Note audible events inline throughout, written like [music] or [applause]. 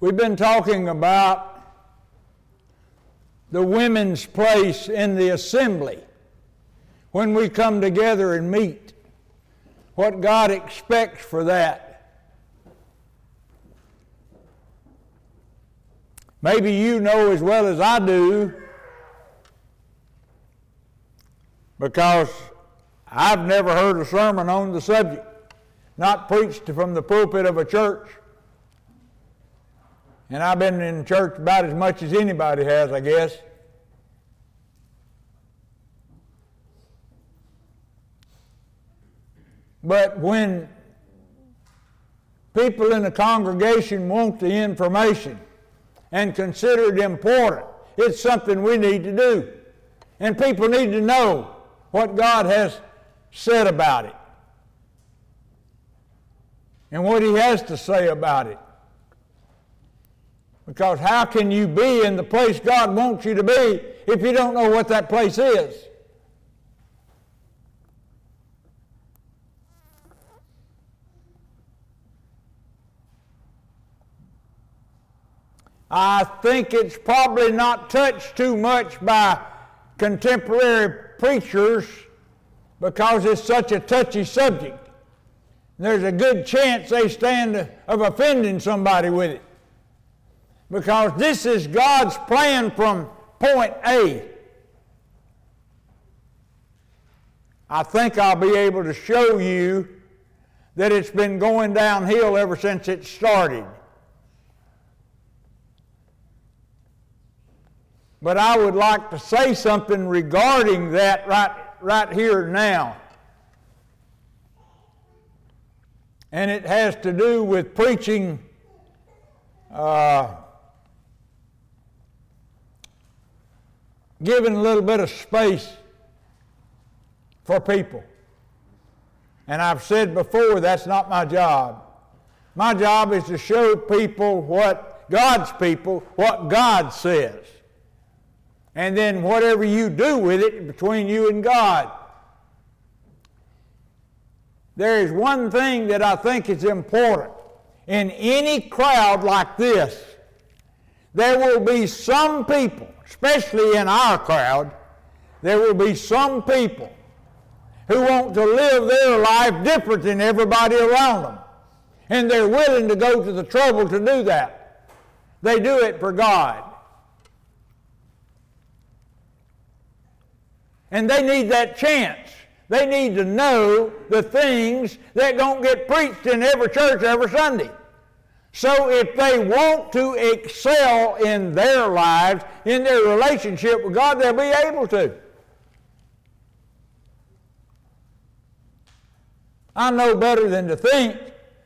We've been talking about the women's place in the assembly when we come together and meet, what God expects for that. Maybe you know as well as I do because I've never heard a sermon on the subject, not preached from the pulpit of a church. And I've been in church about as much as anybody has, I guess. But when people in the congregation want the information and consider it important, it's something we need to do. And people need to know what God has said about it and what He has to say about it. Because how can you be in the place God wants you to be if you don't know what that place is? I think it's probably not touched too much by contemporary preachers because it's such a touchy subject. There's a good chance they stand of offending somebody with it because this is God's plan from point A. I think I'll be able to show you that it's been going downhill ever since it started. But I would like to say something regarding that right, right here now. And it has to do with preaching uh, giving a little bit of space for people. And I've said before, that's not my job. My job is to show people what God's people, what God says. And then whatever you do with it between you and God. There is one thing that I think is important. In any crowd like this, there will be some people especially in our crowd, there will be some people who want to live their life different than everybody around them. And they're willing to go to the trouble to do that. They do it for God. And they need that chance. They need to know the things that don't get preached in every church every Sunday. So if they want to excel in their lives, in their relationship with God, they'll be able to. I know better than to think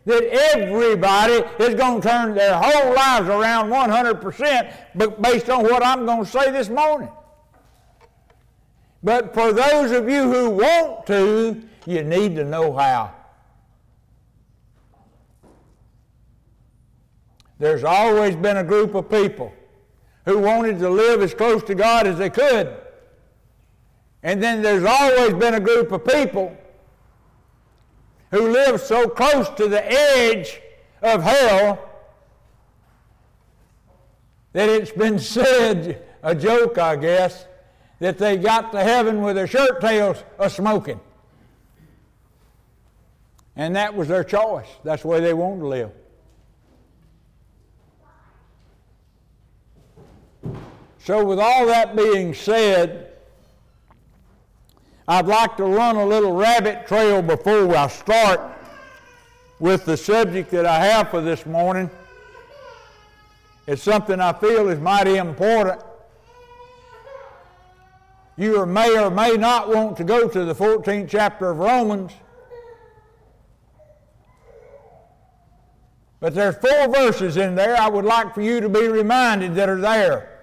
that everybody is going to turn their whole lives around 100% based on what I'm going to say this morning. But for those of you who want to, you need to know how. There's always been a group of people who wanted to live as close to God as they could. And then there's always been a group of people who live so close to the edge of hell that it's been said, a joke, I guess, that they got to heaven with their shirt tails a smoking. And that was their choice. That's the way they wanted to live. So, with all that being said, I'd like to run a little rabbit trail before I start with the subject that I have for this morning. It's something I feel is mighty important. You may or may not want to go to the 14th chapter of Romans. But there's four verses in there I would like for you to be reminded that are there.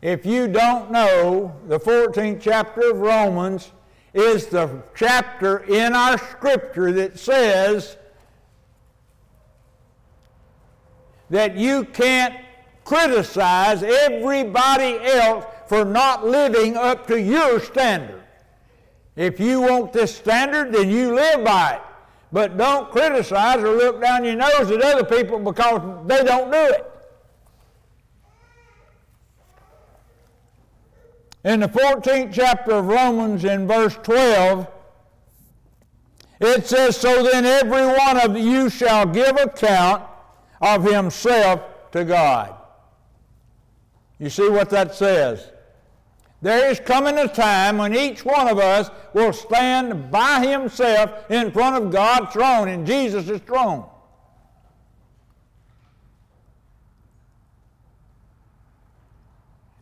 If you don't know, the 14th chapter of Romans is the chapter in our scripture that says that you can't criticize everybody else for not living up to your standard. If you want this standard, then you live by it. But don't criticize or look down your nose at other people because they don't do it. In the 14th chapter of Romans, in verse 12, it says, So then every one of you shall give account of himself to God. You see what that says? There is coming a time when each one of us will stand by himself in front of God's throne, in Jesus' throne.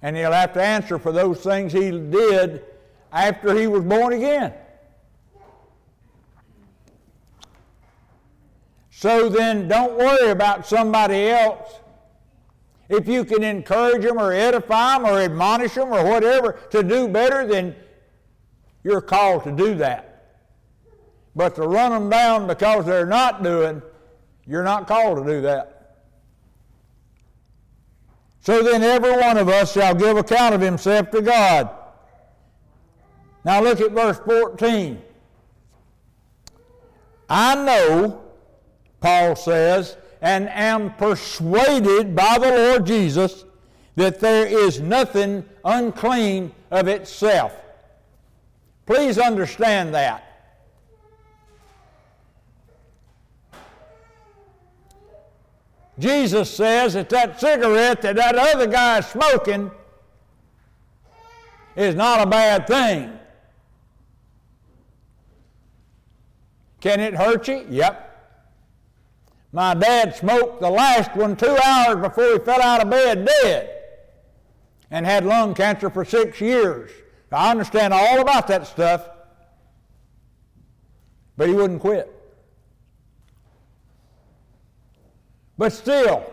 And he'll have to answer for those things he did after he was born again. So then, don't worry about somebody else if you can encourage them or edify them or admonish them or whatever to do better, then you're called to do that. But to run them down because they're not doing, you're not called to do that. So then every one of us shall give account of himself to God. Now look at verse 14. I know, Paul says, and am persuaded by the Lord Jesus that there is nothing unclean of itself. Please understand that. Jesus says that that cigarette that that other guy is smoking is not a bad thing. Can it hurt you? Yep. My dad smoked the last one two hours before he fell out of bed dead and had lung cancer for six years. I understand all about that stuff, but he wouldn't quit. But still,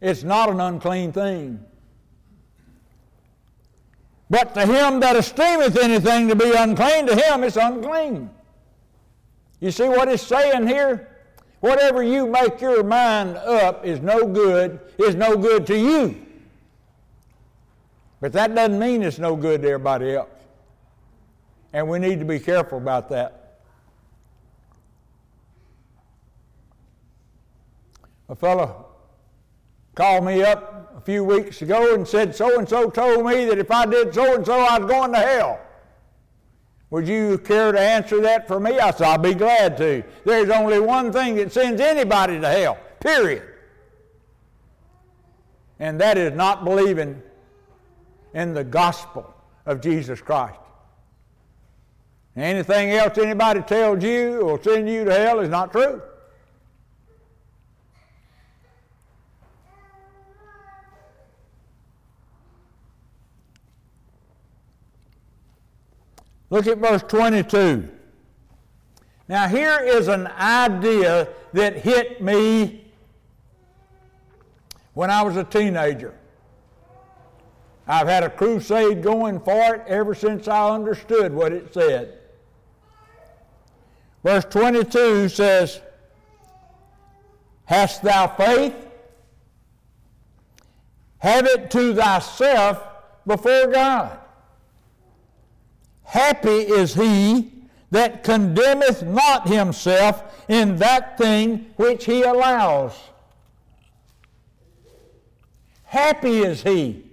it's not an unclean thing. But to him that esteemeth anything to be unclean, to him it's unclean. You see what it's saying here? Whatever you make your mind up is no good, is no good to you. But that doesn't mean it's no good to everybody else. And we need to be careful about that. A fellow called me up a few weeks ago and said, So and so told me that if I did so and so, I was going to hell. Would you care to answer that for me? I said, I'll be glad to. There's only one thing that sends anybody to hell, period. And that is not believing in the gospel of Jesus Christ. Anything else anybody tells you will send you to hell is not true. Look at verse 22. Now, here is an idea that hit me when I was a teenager. I've had a crusade going for it ever since I understood what it said. Verse 22 says, Hast thou faith? Have it to thyself before God. Happy is he that condemneth not himself in that thing which he allows. Happy is he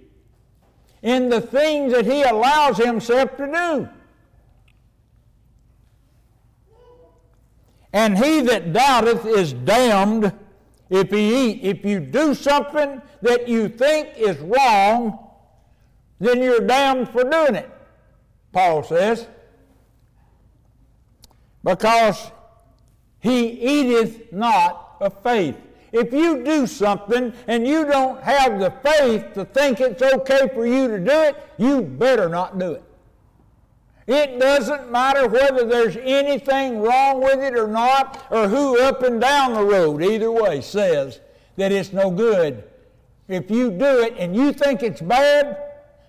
in the things that he allows himself to do. And he that doubteth is damned if he eat. If you do something that you think is wrong, then you're damned for doing it. Paul says, because he eateth not of faith. If you do something and you don't have the faith to think it's okay for you to do it, you better not do it. It doesn't matter whether there's anything wrong with it or not, or who up and down the road, either way, says that it's no good. If you do it and you think it's bad,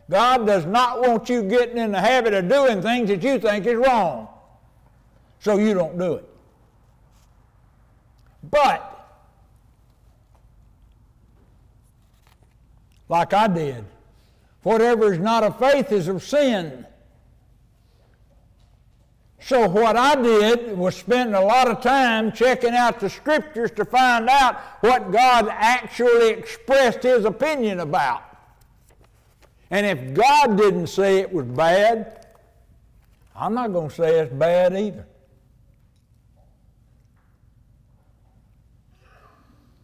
God does not want you getting in the habit of doing things that you think is wrong. So you don't do it. But, like I did, whatever is not of faith is of sin. So what I did was spend a lot of time checking out the scriptures to find out what God actually expressed his opinion about. And if God didn't say it was bad, I'm not going to say it's bad either.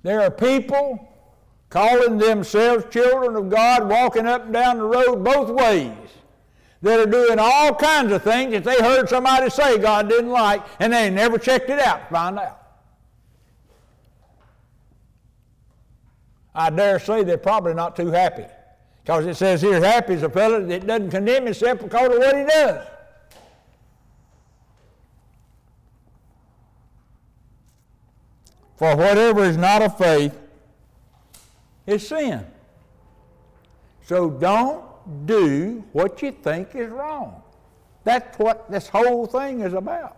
There are people calling themselves children of God walking up and down the road both ways that are doing all kinds of things that they heard somebody say God didn't like and they never checked it out to find out. I dare say they're probably not too happy. Because it says here, happy is a fellow that doesn't condemn himself because of what he does. For whatever is not of faith is sin. So don't do what you think is wrong. That's what this whole thing is about.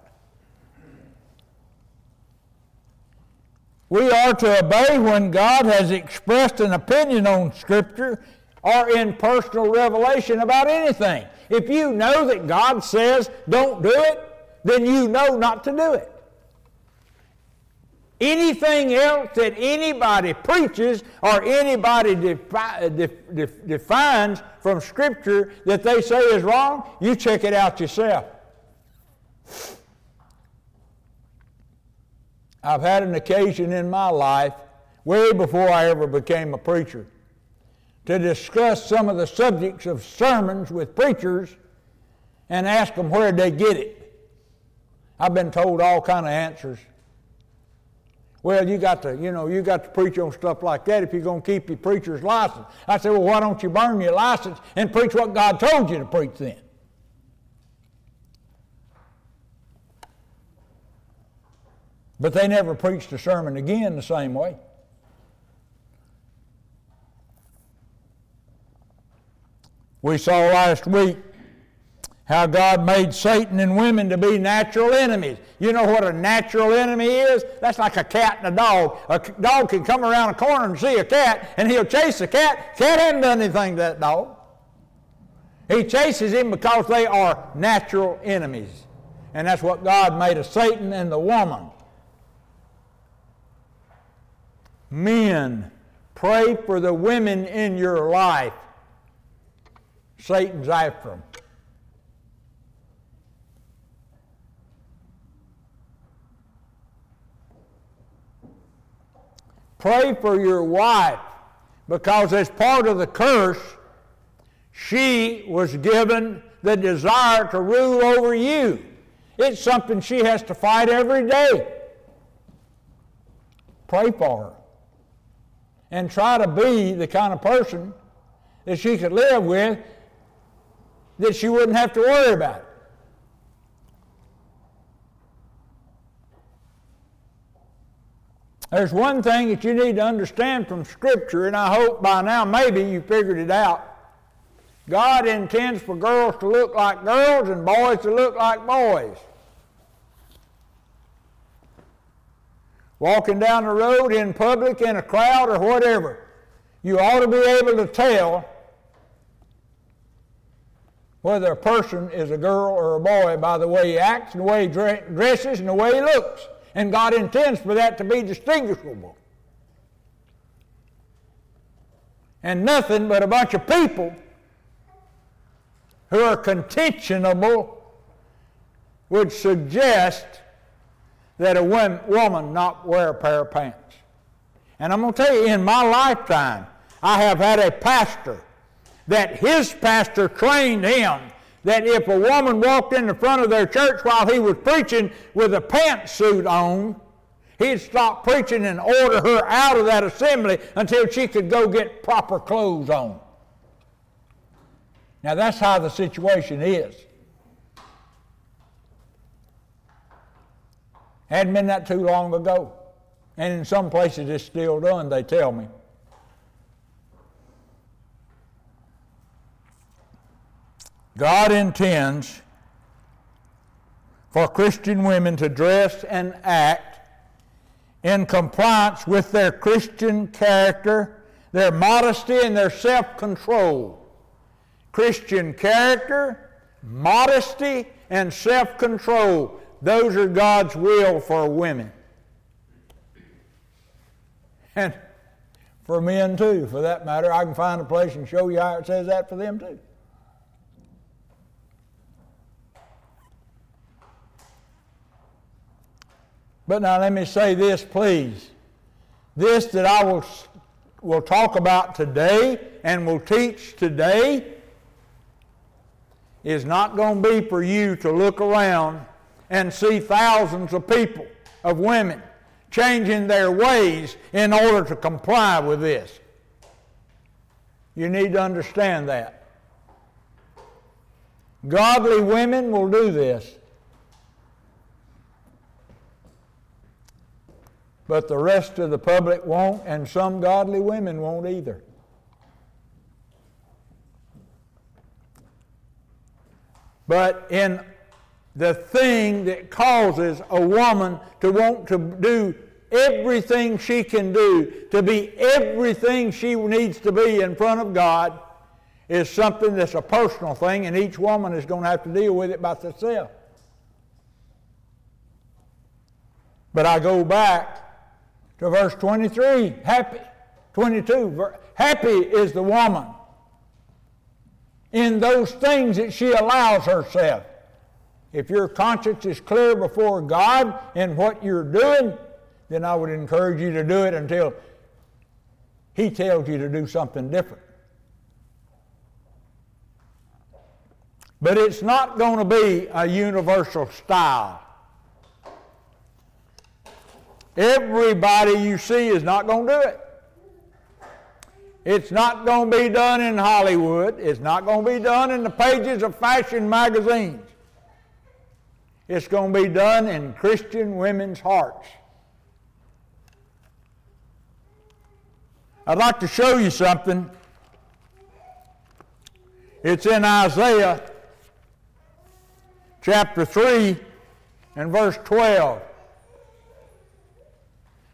We are to obey when God has expressed an opinion on Scripture or in personal revelation about anything. If you know that God says don't do it, then you know not to do it. Anything else that anybody preaches or anybody defi- def- def- defines from Scripture that they say is wrong, you check it out yourself. I've had an occasion in my life, way before I ever became a preacher, to discuss some of the subjects of sermons with preachers and ask them where they get it. I've been told all kind of answers. Well, you got to, you know, you got to preach on stuff like that if you're going to keep your preacher's license. I said, well, why don't you burn your license and preach what God told you to preach then? But they never preached a sermon again the same way. We saw last week how God made Satan and women to be natural enemies. You know what a natural enemy is? That's like a cat and a dog. A dog can come around a corner and see a cat, and he'll chase the cat. Cat hasn't done anything to that dog. He chases him because they are natural enemies. And that's what God made of Satan and the woman. Men, pray for the women in your life. Satan's after. Pray for your wife because, as part of the curse, she was given the desire to rule over you. It's something she has to fight every day. Pray for her. And try to be the kind of person that she could live with that she wouldn't have to worry about it. There's one thing that you need to understand from Scripture, and I hope by now maybe you figured it out. God intends for girls to look like girls and boys to look like boys. Walking down the road in public, in a crowd, or whatever, you ought to be able to tell whether a person is a girl or a boy by the way he acts and the way he dresses and the way he looks and God intends for that to be distinguishable. And nothing but a bunch of people who are contentionable would suggest that a woman not wear a pair of pants. And I'm going to tell you, in my lifetime, I have had a pastor that his pastor trained him that if a woman walked in the front of their church while he was preaching with a pantsuit on, he'd stop preaching and order her out of that assembly until she could go get proper clothes on. Now that's how the situation is. Hadn't been that too long ago. And in some places it's still done, they tell me. God intends for Christian women to dress and act in compliance with their Christian character, their modesty, and their self control. Christian character, modesty and self control. Those are God's will for women. And for men too, for that matter. I can find a place and show you how it says that for them too. But now let me say this, please. This that I will, will talk about today and will teach today is not going to be for you to look around and see thousands of people, of women, changing their ways in order to comply with this. You need to understand that. Godly women will do this. But the rest of the public won't, and some godly women won't either. But in the thing that causes a woman to want to do everything she can do, to be everything she needs to be in front of God, is something that's a personal thing, and each woman is going to have to deal with it by herself. But I go back to verse 23. Happy, 22. Happy is the woman in those things that she allows herself. If your conscience is clear before God in what you're doing, then I would encourage you to do it until He tells you to do something different. But it's not going to be a universal style. Everybody you see is not going to do it. It's not going to be done in Hollywood. It's not going to be done in the pages of fashion magazines. It's going to be done in Christian women's hearts. I'd like to show you something. It's in Isaiah chapter 3 and verse 12.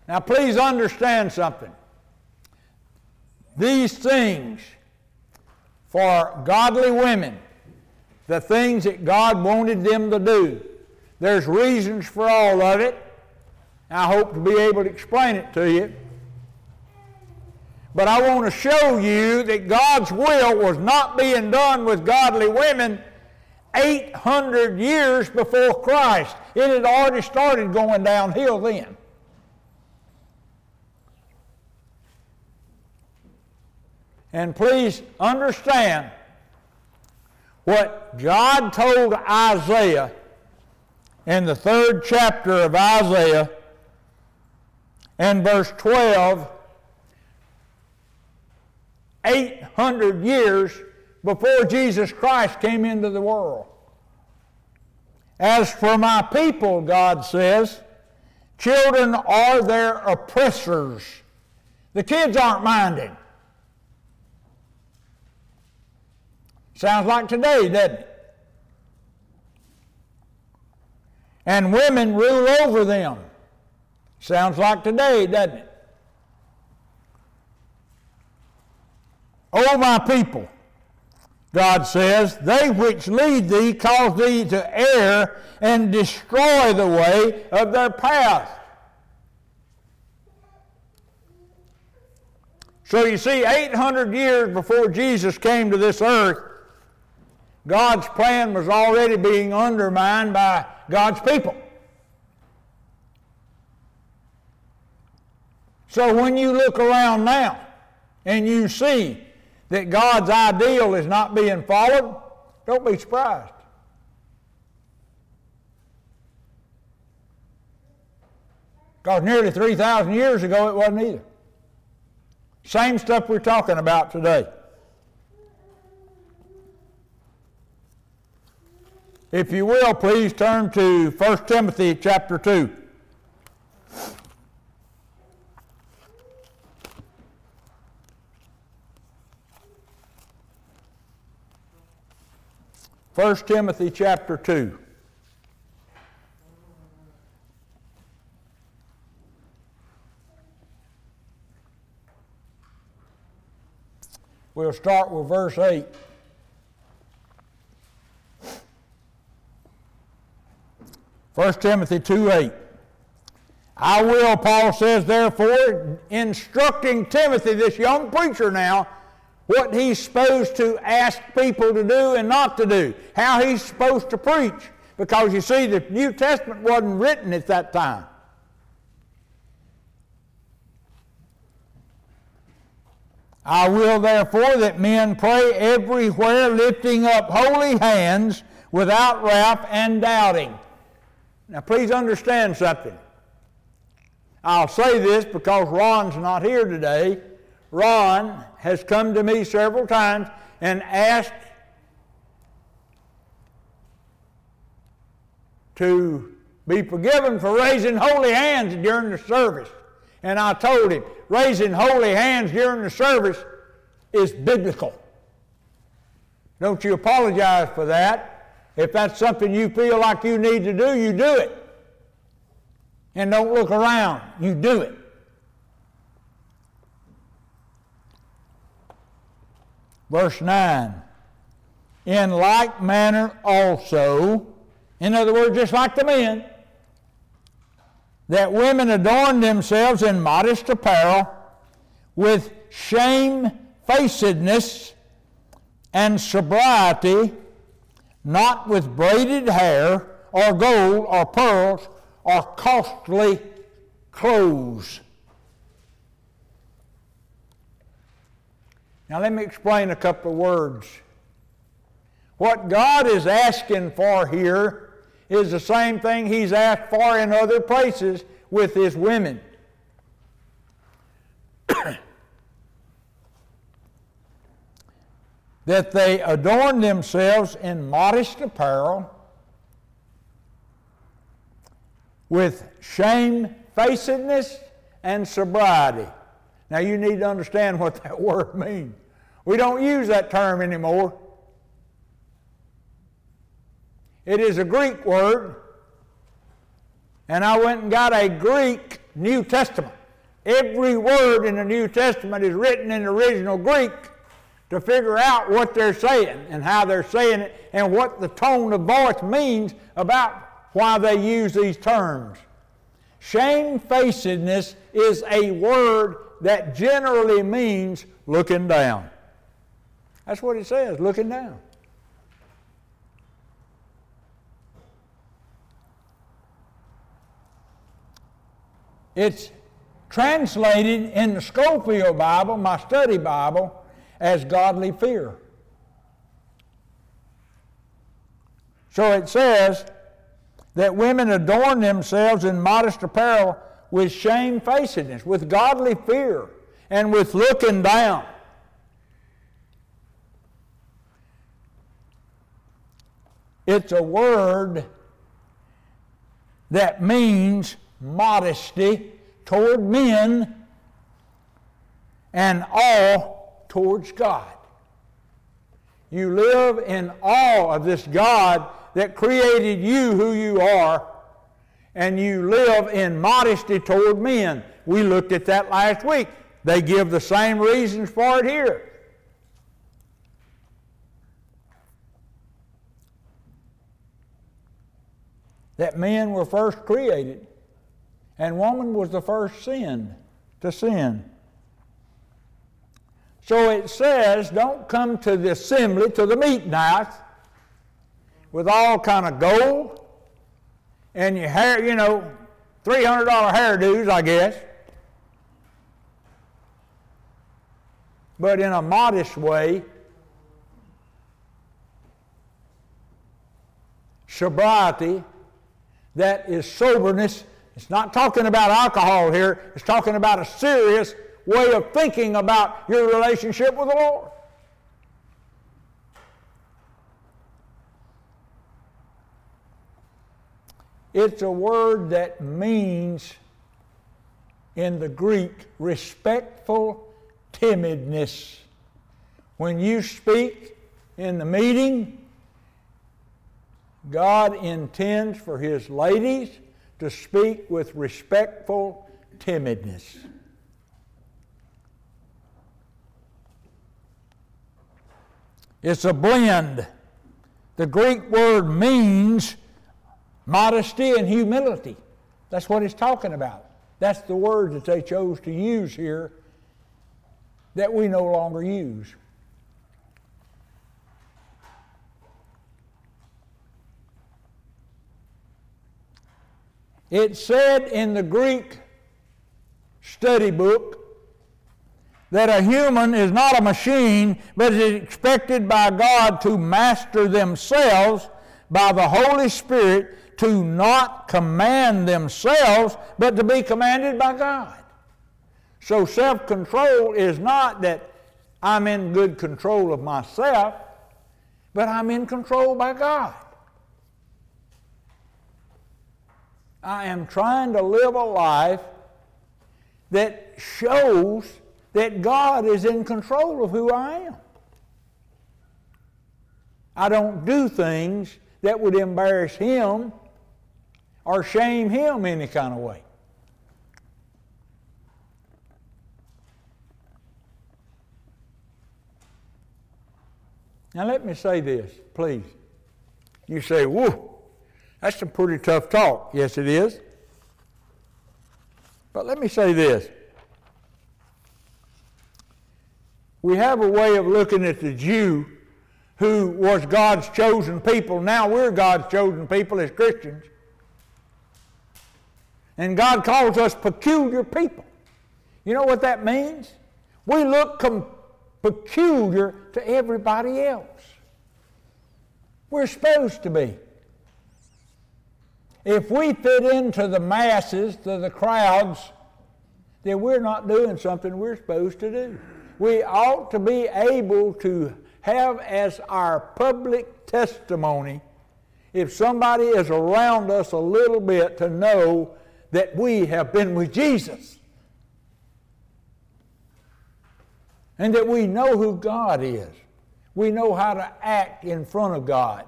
Now, please understand something. These things for godly women, the things that God wanted them to do, there's reasons for all of it. I hope to be able to explain it to you. But I want to show you that God's will was not being done with godly women 800 years before Christ. It had already started going downhill then. And please understand what God told Isaiah in the third chapter of Isaiah and verse 12, 800 years before Jesus Christ came into the world. As for my people, God says, children are their oppressors. The kids aren't minding. Sounds like today, doesn't it? And women rule over them. Sounds like today, doesn't it? O my people, God says, they which lead thee cause thee to err and destroy the way of their path. So you see, 800 years before Jesus came to this earth, God's plan was already being undermined by God's people. So when you look around now and you see that God's ideal is not being followed, don't be surprised. Because nearly 3,000 years ago it wasn't either. Same stuff we're talking about today. If you will, please turn to 1 Timothy chapter 2. First Timothy chapter 2. We'll start with verse 8. 1 Timothy 2 8. I will, Paul says, therefore, instructing Timothy, this young preacher now, what he's supposed to ask people to do and not to do, how he's supposed to preach. Because you see, the New Testament wasn't written at that time. I will therefore that men pray everywhere, lifting up holy hands without wrath and doubting. Now, please understand something. I'll say this because Ron's not here today. Ron has come to me several times and asked to be forgiven for raising holy hands during the service. And I told him, raising holy hands during the service is biblical. Don't you apologize for that. If that's something you feel like you need to do, you do it. And don't look around, you do it. Verse 9. In like manner also, in other words, just like the men, that women adorn themselves in modest apparel with shamefacedness and sobriety, not with braided hair or gold or pearls or costly clothes. Now, let me explain a couple of words. What God is asking for here is the same thing He's asked for in other places with His women. [coughs] that they adorn themselves in modest apparel with shamefacedness and sobriety. Now, you need to understand what that [laughs] word means. We don't use that term anymore. It is a Greek word, and I went and got a Greek New Testament. Every word in the New Testament is written in original Greek to figure out what they're saying and how they're saying it and what the tone of voice means about why they use these terms. Shamefacedness is a word that generally means looking down. That's what it says, looking down. It's translated in the Scofield Bible, my study Bible, as godly fear. So it says that women adorn themselves in modest apparel with shamefacedness, with godly fear, and with looking down. It's a word that means modesty toward men and awe towards God. You live in awe of this God that created you who you are, and you live in modesty toward men. We looked at that last week. They give the same reasons for it here. That men were first created and woman was the first sin to sin. So it says, don't come to the assembly, to the meeting house, with all kind of gold and your hair, you know, $300 hairdos, I guess. But in a modest way, sobriety, that is soberness it's not talking about alcohol here, it's talking about a serious way of thinking about your relationship with the Lord. It's a word that means, in the Greek, respectful timidness. When you speak in the meeting, God intends for His ladies to speak with respectful timidness. It's a blend. The Greek word means modesty and humility. That's what it's talking about. That's the word that they chose to use here that we no longer use. It said in the Greek study book that a human is not a machine, but is expected by God to master themselves by the Holy Spirit to not command themselves, but to be commanded by God. So self control is not that I'm in good control of myself, but I'm in control by God. I am trying to live a life that shows that God is in control of who I am. I don't do things that would embarrass Him or shame Him any kind of way. Now, let me say this, please. You say, whoa, that's some pretty tough talk. Yes, it is. But let me say this. We have a way of looking at the Jew who was God's chosen people. Now we're God's chosen people as Christians. And God calls us peculiar people. You know what that means? We look com- peculiar to everybody else. We're supposed to be. If we fit into the masses, to the crowds, then we're not doing something we're supposed to do. We ought to be able to have as our public testimony if somebody is around us a little bit to know that we have been with Jesus. And that we know who God is. We know how to act in front of God.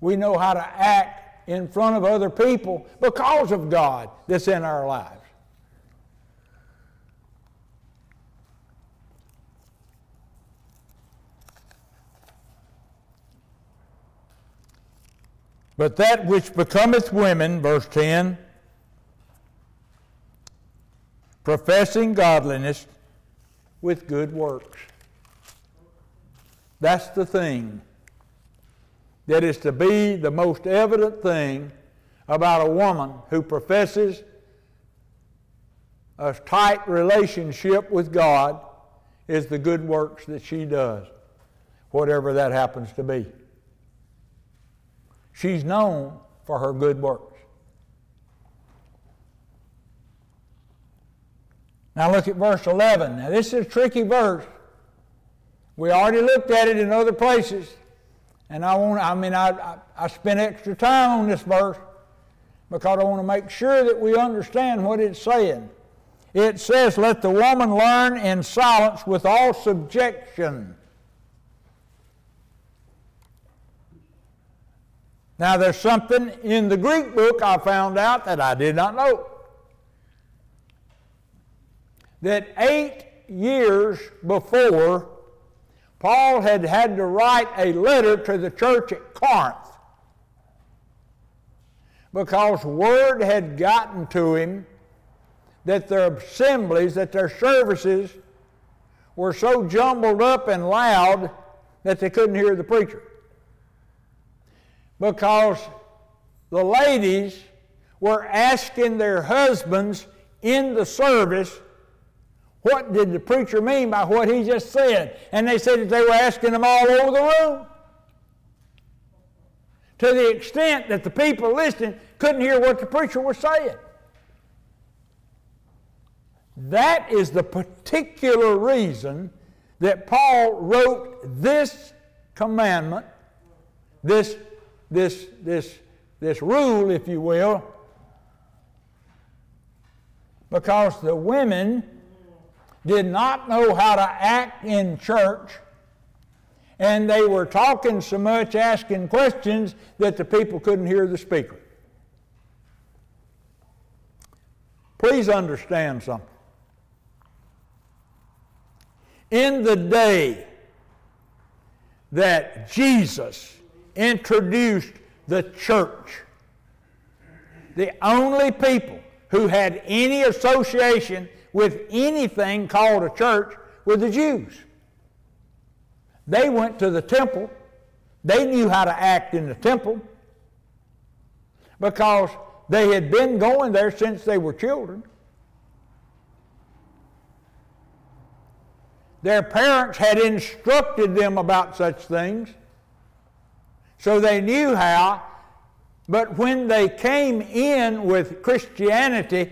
We know how to act in front of other people because of God that's in our lives. But that which becometh women, verse 10, professing godliness with good works. That's the thing that is to be the most evident thing about a woman who professes a tight relationship with God is the good works that she does, whatever that happens to be. She's known for her good works. Now look at verse 11. Now this is a tricky verse. We already looked at it in other places. And I want, I mean, I, I, I spent extra time on this verse because I want to make sure that we understand what it's saying. It says, Let the woman learn in silence with all subjection. Now, there's something in the Greek book I found out that I did not know. That eight years before Paul had had to write a letter to the church at Corinth because word had gotten to him that their assemblies, that their services were so jumbled up and loud that they couldn't hear the preacher. Because the ladies were asking their husbands in the service what did the preacher mean by what he just said? And they said that they were asking them all over the room. To the extent that the people listening couldn't hear what the preacher was saying. That is the particular reason that Paul wrote this commandment, this, this, this, this rule, if you will, because the women did not know how to act in church, and they were talking so much, asking questions, that the people couldn't hear the speaker. Please understand something. In the day that Jesus introduced the church the only people who had any association with anything called a church were the Jews. They went to the temple. They knew how to act in the temple because they had been going there since they were children. Their parents had instructed them about such things, so they knew how. But when they came in with Christianity,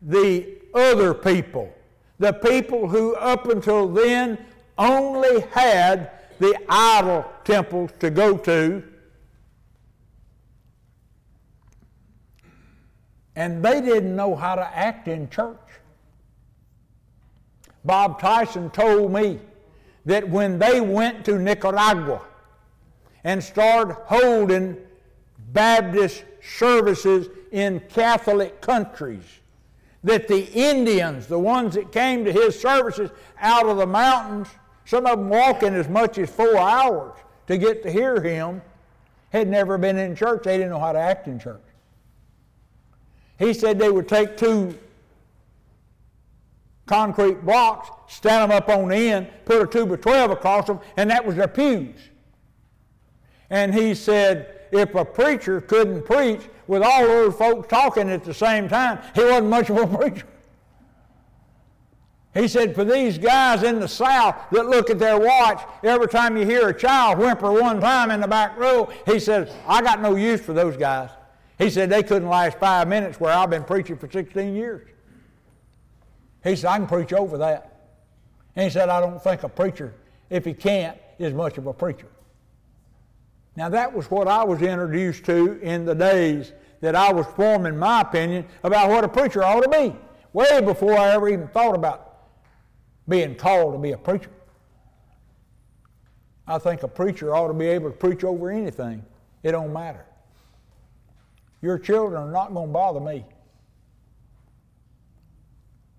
the other people, the people who up until then only had the idol temples to go to, and they didn't know how to act in church. Bob Tyson told me that when they went to Nicaragua and started holding Baptist services in Catholic countries, that the Indians, the ones that came to his services out of the mountains, some of them walking as much as four hours to get to hear him, had never been in church. They didn't know how to act in church. He said they would take two concrete blocks, stand them up on the end, put a tube of 12 across them, and that was their pews. And he said, if a preacher couldn't preach with all those folks talking at the same time, he wasn't much of a [laughs] preacher. He said, for these guys in the South that look at their watch every time you hear a child whimper one time in the back row, he said, I got no use for those guys. He said, they couldn't last five minutes where I've been preaching for 16 years. He said, I can preach over that. And he said, I don't think a preacher, if he can't, is much of a preacher. Now, that was what I was introduced to in the days that I was forming my opinion about what a preacher ought to be, way before I ever even thought about being called to be a preacher. I think a preacher ought to be able to preach over anything. It don't matter. Your children are not going to bother me.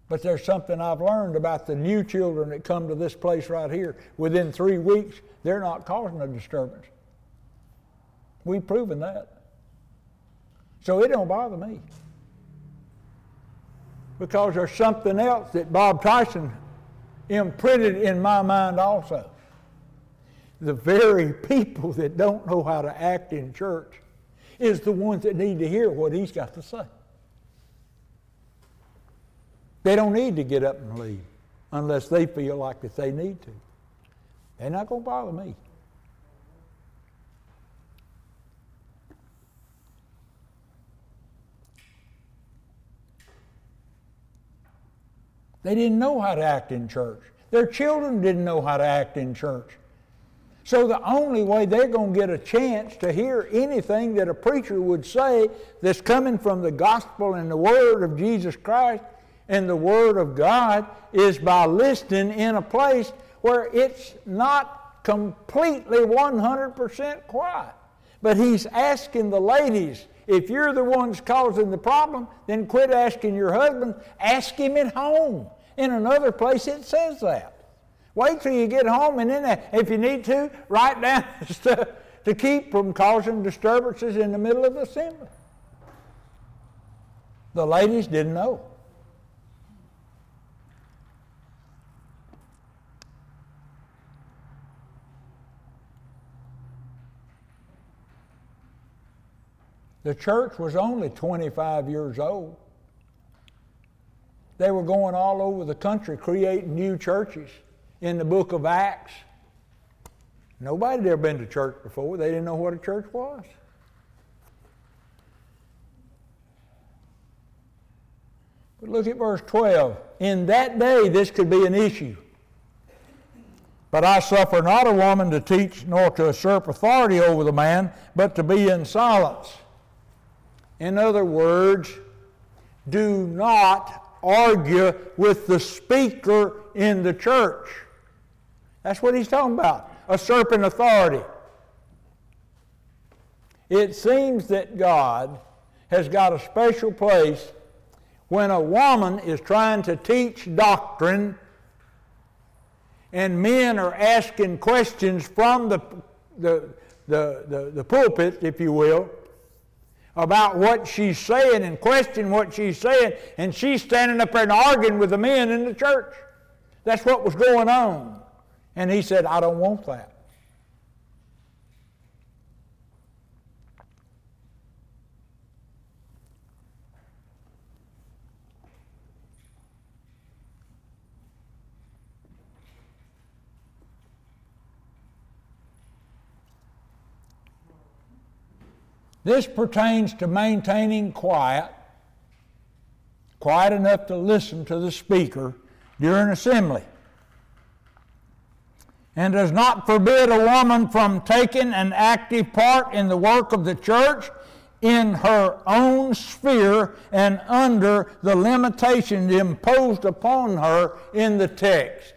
But there's something I've learned about the new children that come to this place right here. Within three weeks, they're not causing a disturbance. We've proven that. So it don't bother me. Because there's something else that Bob Tyson imprinted in my mind also. The very people that don't know how to act in church is the ones that need to hear what he's got to say. They don't need to get up and leave unless they feel like that they need to. They're not going to bother me. They didn't know how to act in church. Their children didn't know how to act in church. So the only way they're going to get a chance to hear anything that a preacher would say that's coming from the gospel and the word of Jesus Christ and the Word of God is by listening in a place where it's not completely 100% quiet. But he's asking the ladies, if you're the ones causing the problem, then quit asking your husband, ask him at home. In another place it says that. Wait till you get home and then, if you need to, write down [laughs] stuff to keep from causing disturbances in the middle of the assembly. The ladies didn't know. The church was only 25 years old. They were going all over the country creating new churches in the book of Acts. Nobody had ever been to church before. They didn't know what a church was. But look at verse 12. In that day, this could be an issue. But I suffer not a woman to teach nor to usurp authority over the man, but to be in silence. In other words, do not argue with the speaker in the church. That's what he's talking about usurping authority. It seems that God has got a special place when a woman is trying to teach doctrine and men are asking questions from the, the, the, the, the pulpit, if you will, about what she's saying and question what she's saying, and she's standing up there and arguing with the men in the church. That's what was going on. And he said, I don't want that. This pertains to maintaining quiet, quiet enough to listen to the speaker during assembly, and does not forbid a woman from taking an active part in the work of the church in her own sphere and under the limitations imposed upon her in the text.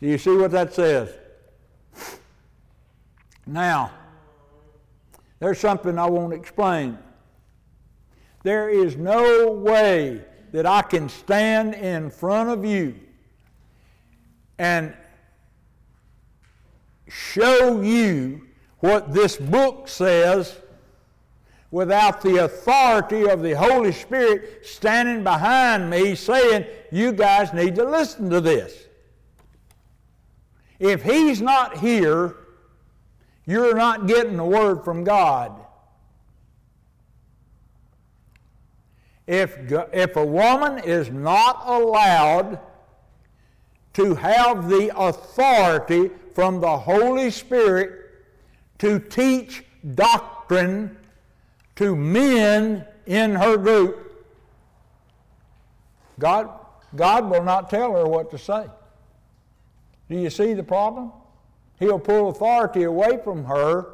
Do you see what that says? Now, there's something I won't explain. There is no way that I can stand in front of you and show you what this book says without the authority of the Holy Spirit standing behind me saying, You guys need to listen to this. If He's not here, you're not getting the word from God. If, if a woman is not allowed to have the authority from the Holy Spirit to teach doctrine to men in her group, God, God will not tell her what to say. Do you see the problem? He'll pull authority away from her,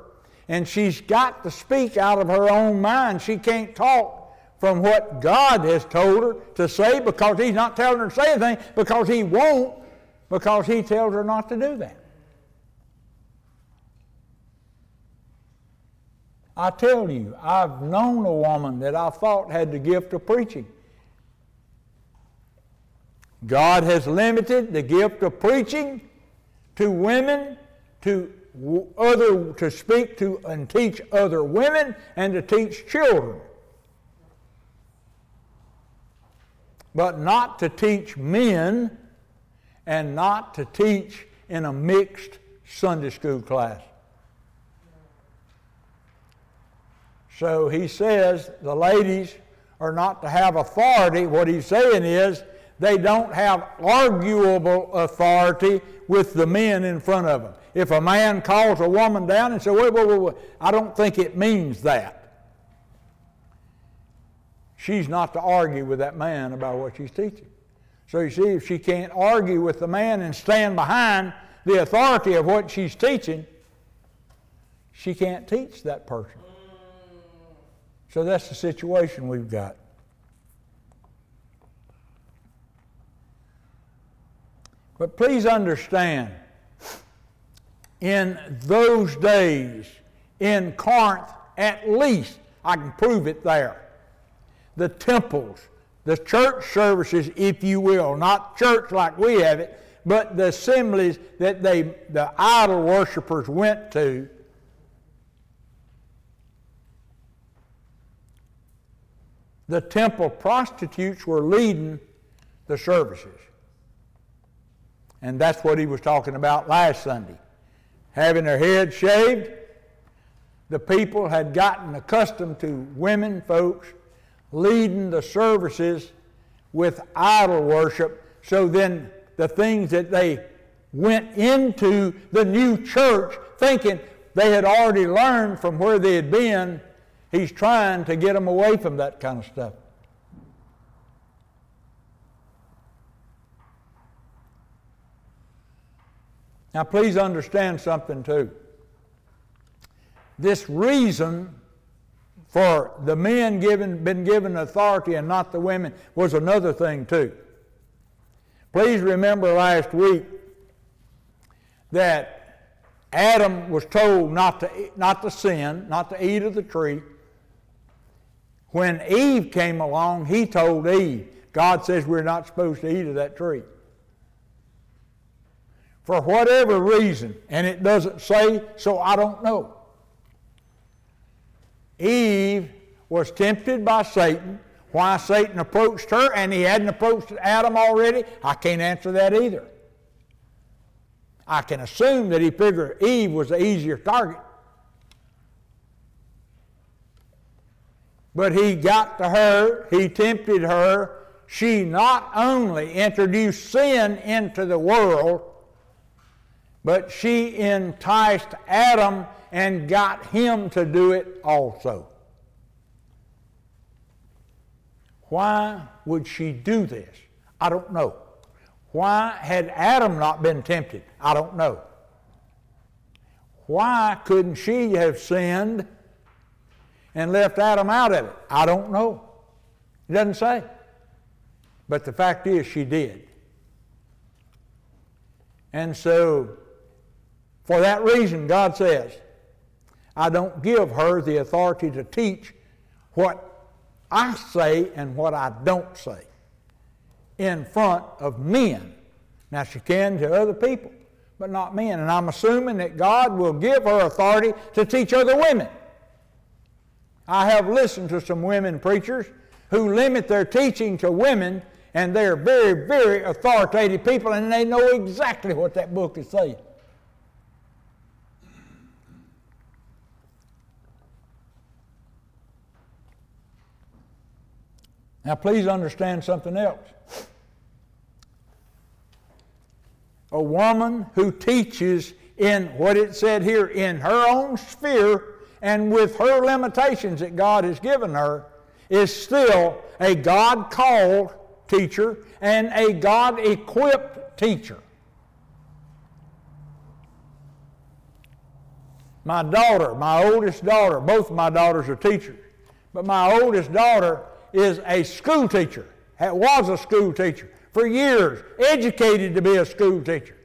and she's got to speak out of her own mind. She can't talk from what God has told her to say because He's not telling her to say anything because He won't, because He tells her not to do that. I tell you, I've known a woman that I thought had the gift of preaching. God has limited the gift of preaching to women to other to speak to and teach other women and to teach children but not to teach men and not to teach in a mixed Sunday school class. So he says the ladies are not to have authority. What he's saying is they don't have arguable authority with the men in front of them. If a man calls a woman down and says, wait, wait, wait, wait, I don't think it means that. She's not to argue with that man about what she's teaching. So you see, if she can't argue with the man and stand behind the authority of what she's teaching, she can't teach that person. So that's the situation we've got. But please understand, in those days, in Corinth, at least, I can prove it there, the temples, the church services, if you will, not church like we have it, but the assemblies that they, the idol worshippers went to, the temple prostitutes were leading the services. And that's what he was talking about last Sunday. Having their heads shaved, the people had gotten accustomed to women folks leading the services with idol worship. So then the things that they went into the new church thinking they had already learned from where they had been, he's trying to get them away from that kind of stuff. Now, please understand something too. This reason for the men given, been given authority and not the women was another thing too. Please remember last week that Adam was told not to, not to sin, not to eat of the tree. When Eve came along, he told Eve, God says we're not supposed to eat of that tree for whatever reason, and it doesn't say, so I don't know. Eve was tempted by Satan. Why Satan approached her and he hadn't approached Adam already, I can't answer that either. I can assume that he figured Eve was the easier target. But he got to her, he tempted her. She not only introduced sin into the world, but she enticed Adam and got him to do it also. Why would she do this? I don't know. Why had Adam not been tempted? I don't know. Why couldn't she have sinned and left Adam out of it? I don't know. It doesn't say. But the fact is, she did. And so, for that reason, God says, I don't give her the authority to teach what I say and what I don't say in front of men. Now, she can to other people, but not men. And I'm assuming that God will give her authority to teach other women. I have listened to some women preachers who limit their teaching to women, and they're very, very authoritative people, and they know exactly what that book is saying. Now, please understand something else. A woman who teaches in what it said here, in her own sphere and with her limitations that God has given her, is still a God called teacher and a God equipped teacher. My daughter, my oldest daughter, both my daughters are teachers, but my oldest daughter is a school teacher, was a school teacher for years, educated to be a school teacher.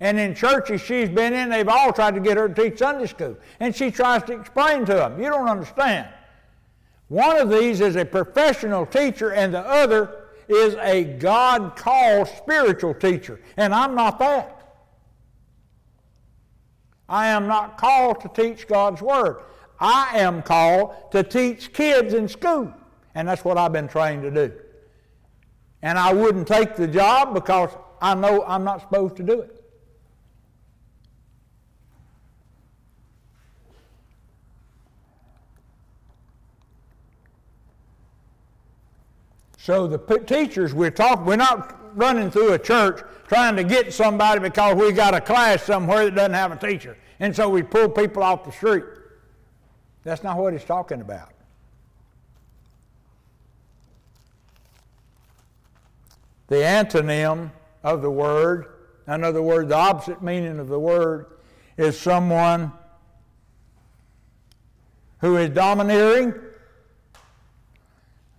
And in churches she's been in, they've all tried to get her to teach Sunday school. And she tries to explain to them, you don't understand. One of these is a professional teacher, and the other is a God called spiritual teacher. And I'm not that. I am not called to teach God's Word. I am called to teach kids in school. And that's what I've been trained to do. And I wouldn't take the job because I know I'm not supposed to do it. So the teachers we're talking, we're not running through a church trying to get somebody because we got a class somewhere that doesn't have a teacher. And so we pull people off the street. That's not what he's talking about. The antonym of the word, in other words, the opposite meaning of the word, is someone who is domineering.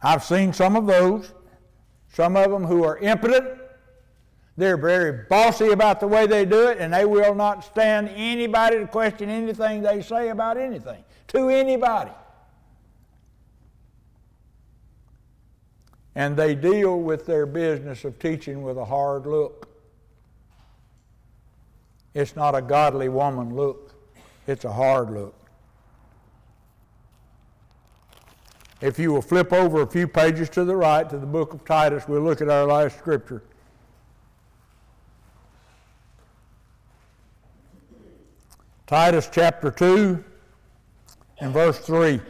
I've seen some of those. Some of them who are impotent. They're very bossy about the way they do it, and they will not stand anybody to question anything they say about anything to anybody. And they deal with their business of teaching with a hard look. It's not a godly woman look, it's a hard look. If you will flip over a few pages to the right to the book of Titus, we'll look at our last scripture. Titus chapter 2 and verse 3.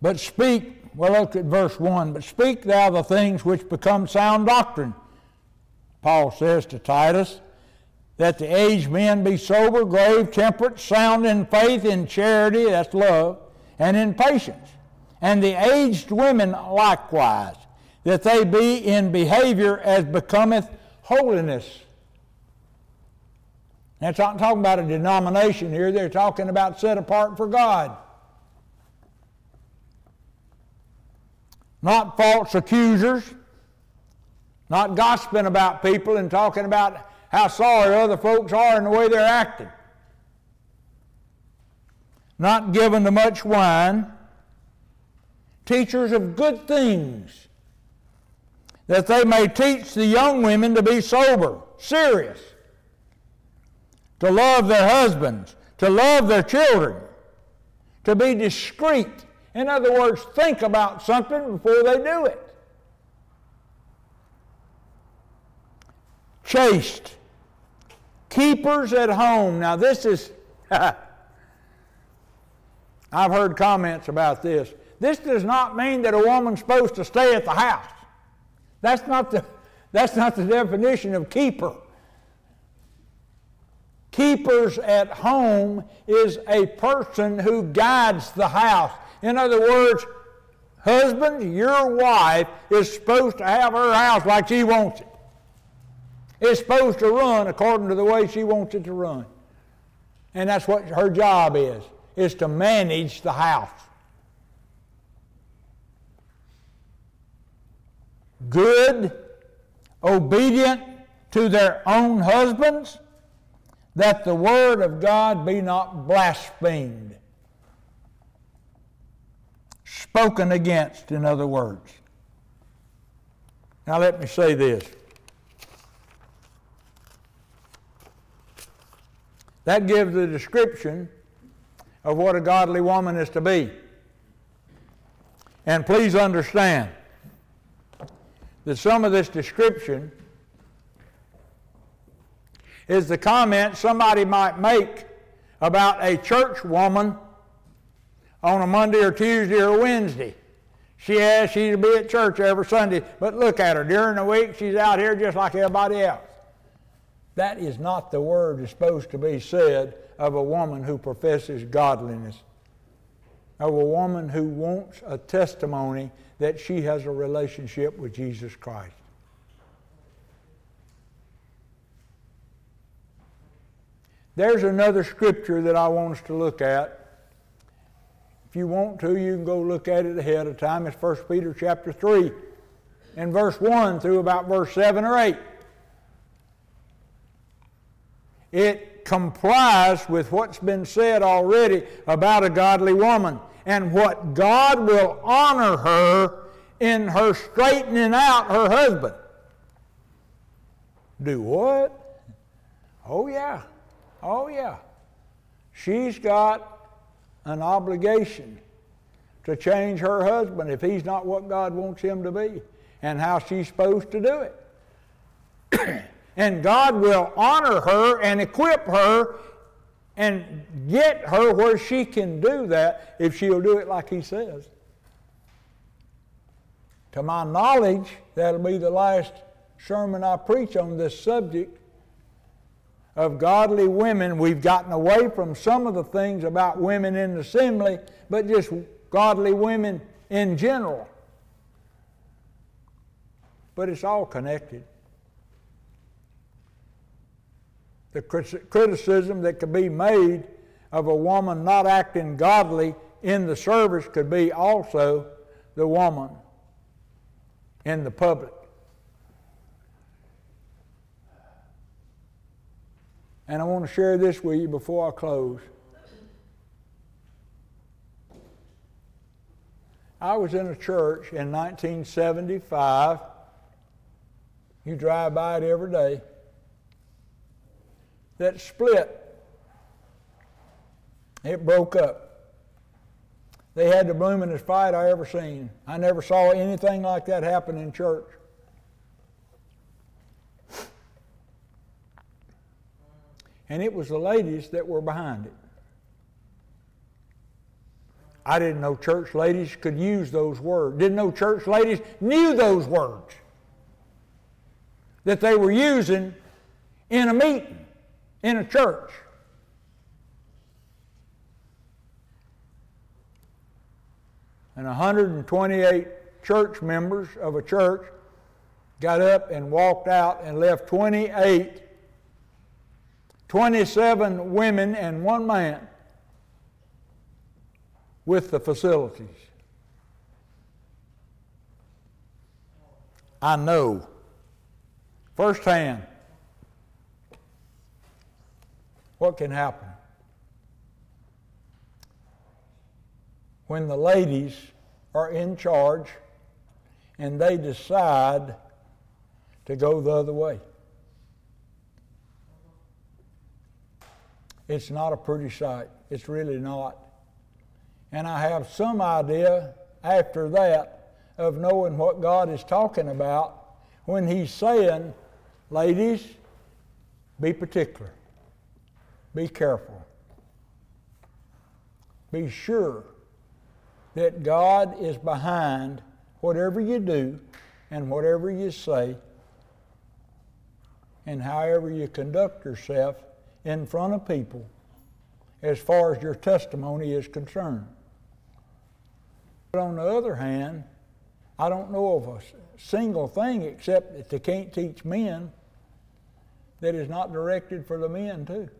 But speak, well, look at verse 1. But speak thou the things which become sound doctrine, Paul says to Titus, that the aged men be sober, grave, temperate, sound in faith, in charity, that's love, and in patience. And the aged women likewise, that they be in behavior as becometh holiness. They're not talking about a denomination here, they're talking about set apart for God. Not false accusers, not gossiping about people and talking about how sorry other folks are and the way they're acting, not given to much wine, teachers of good things, that they may teach the young women to be sober, serious, to love their husbands, to love their children, to be discreet. In other words, think about something before they do it. Chaste, keepers at home. Now, this is, [laughs] I've heard comments about this. This does not mean that a woman's supposed to stay at the house. That's not the, [laughs] that's not the definition of keeper. Keepers at home is a person who guides the house. In other words, husband, your wife is supposed to have her house like she wants it. It's supposed to run according to the way she wants it to run. And that's what her job is, is to manage the house. Good, obedient to their own husbands, that the word of God be not blasphemed. Spoken against, in other words. Now, let me say this. That gives the description of what a godly woman is to be. And please understand that some of this description is the comment somebody might make about a church woman on a Monday or Tuesday or Wednesday. She has, she's to be at church every Sunday, but look at her. During the week, she's out here just like everybody else. That is not the word that's supposed to be said of a woman who professes godliness, of a woman who wants a testimony that she has a relationship with Jesus Christ. There's another scripture that I want us to look at. If you want to, you can go look at it ahead of time. It's 1 Peter chapter 3 and verse 1 through about verse 7 or 8. It complies with what's been said already about a godly woman and what God will honor her in her straightening out her husband. Do what? Oh, yeah. Oh, yeah. She's got an obligation to change her husband if he's not what God wants him to be and how she's supposed to do it. [clears throat] and God will honor her and equip her and get her where she can do that if she'll do it like He says. To my knowledge, that'll be the last sermon I preach on this subject of godly women. We've gotten away from some of the things about women in the assembly, but just godly women in general. But it's all connected. the criticism that could be made of a woman not acting godly in the service could be also the woman in the public. And I want to share this with you before I close. I was in a church in 1975. You drive by it every day that split. It broke up. They had the bloomingest fight I ever seen. I never saw anything like that happen in church. And it was the ladies that were behind it. I didn't know church ladies could use those words. Didn't know church ladies knew those words that they were using in a meeting in a church. And 128 church members of a church got up and walked out and left 28, 27 women and one man with the facilities. I know firsthand what can happen? When the ladies are in charge and they decide to go the other way. It's not a pretty sight. It's really not. And I have some idea after that of knowing what God is talking about when He's saying, ladies, be particular, be careful, be sure that God is behind whatever you do and whatever you say and however you conduct yourself in front of people as far as your testimony is concerned. But on the other hand, I don't know of a single thing except that they can't teach men that is not directed for the men too.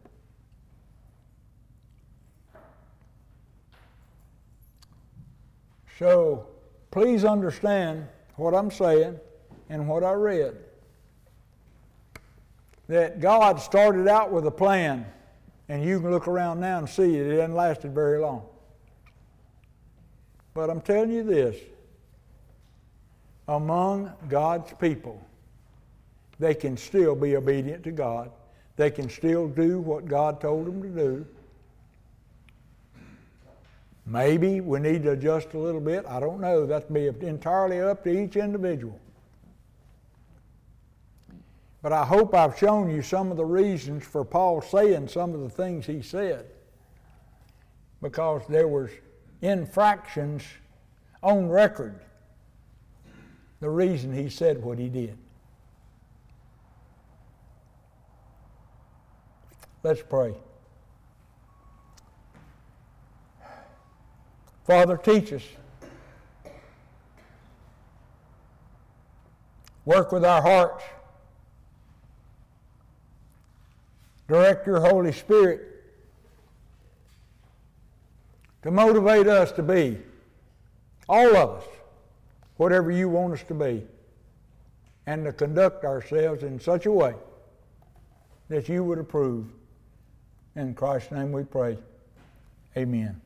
So please understand what I'm saying and what I read. That God started out with a plan, and you can look around now and see it, it hasn't lasted very long. But I'm telling you this among God's people, they can still be obedient to God. They can still do what God told them to do. Maybe we need to adjust a little bit. I don't know. That's be entirely up to each individual. But I hope I've shown you some of the reasons for Paul saying some of the things he said. Because there was infractions on record. The reason he said what he did. Let's pray. Father, teach us. Work with our hearts. Direct your Holy Spirit to motivate us to be, all of us, whatever you want us to be, and to conduct ourselves in such a way that you would approve. In Christ's name we pray. Amen.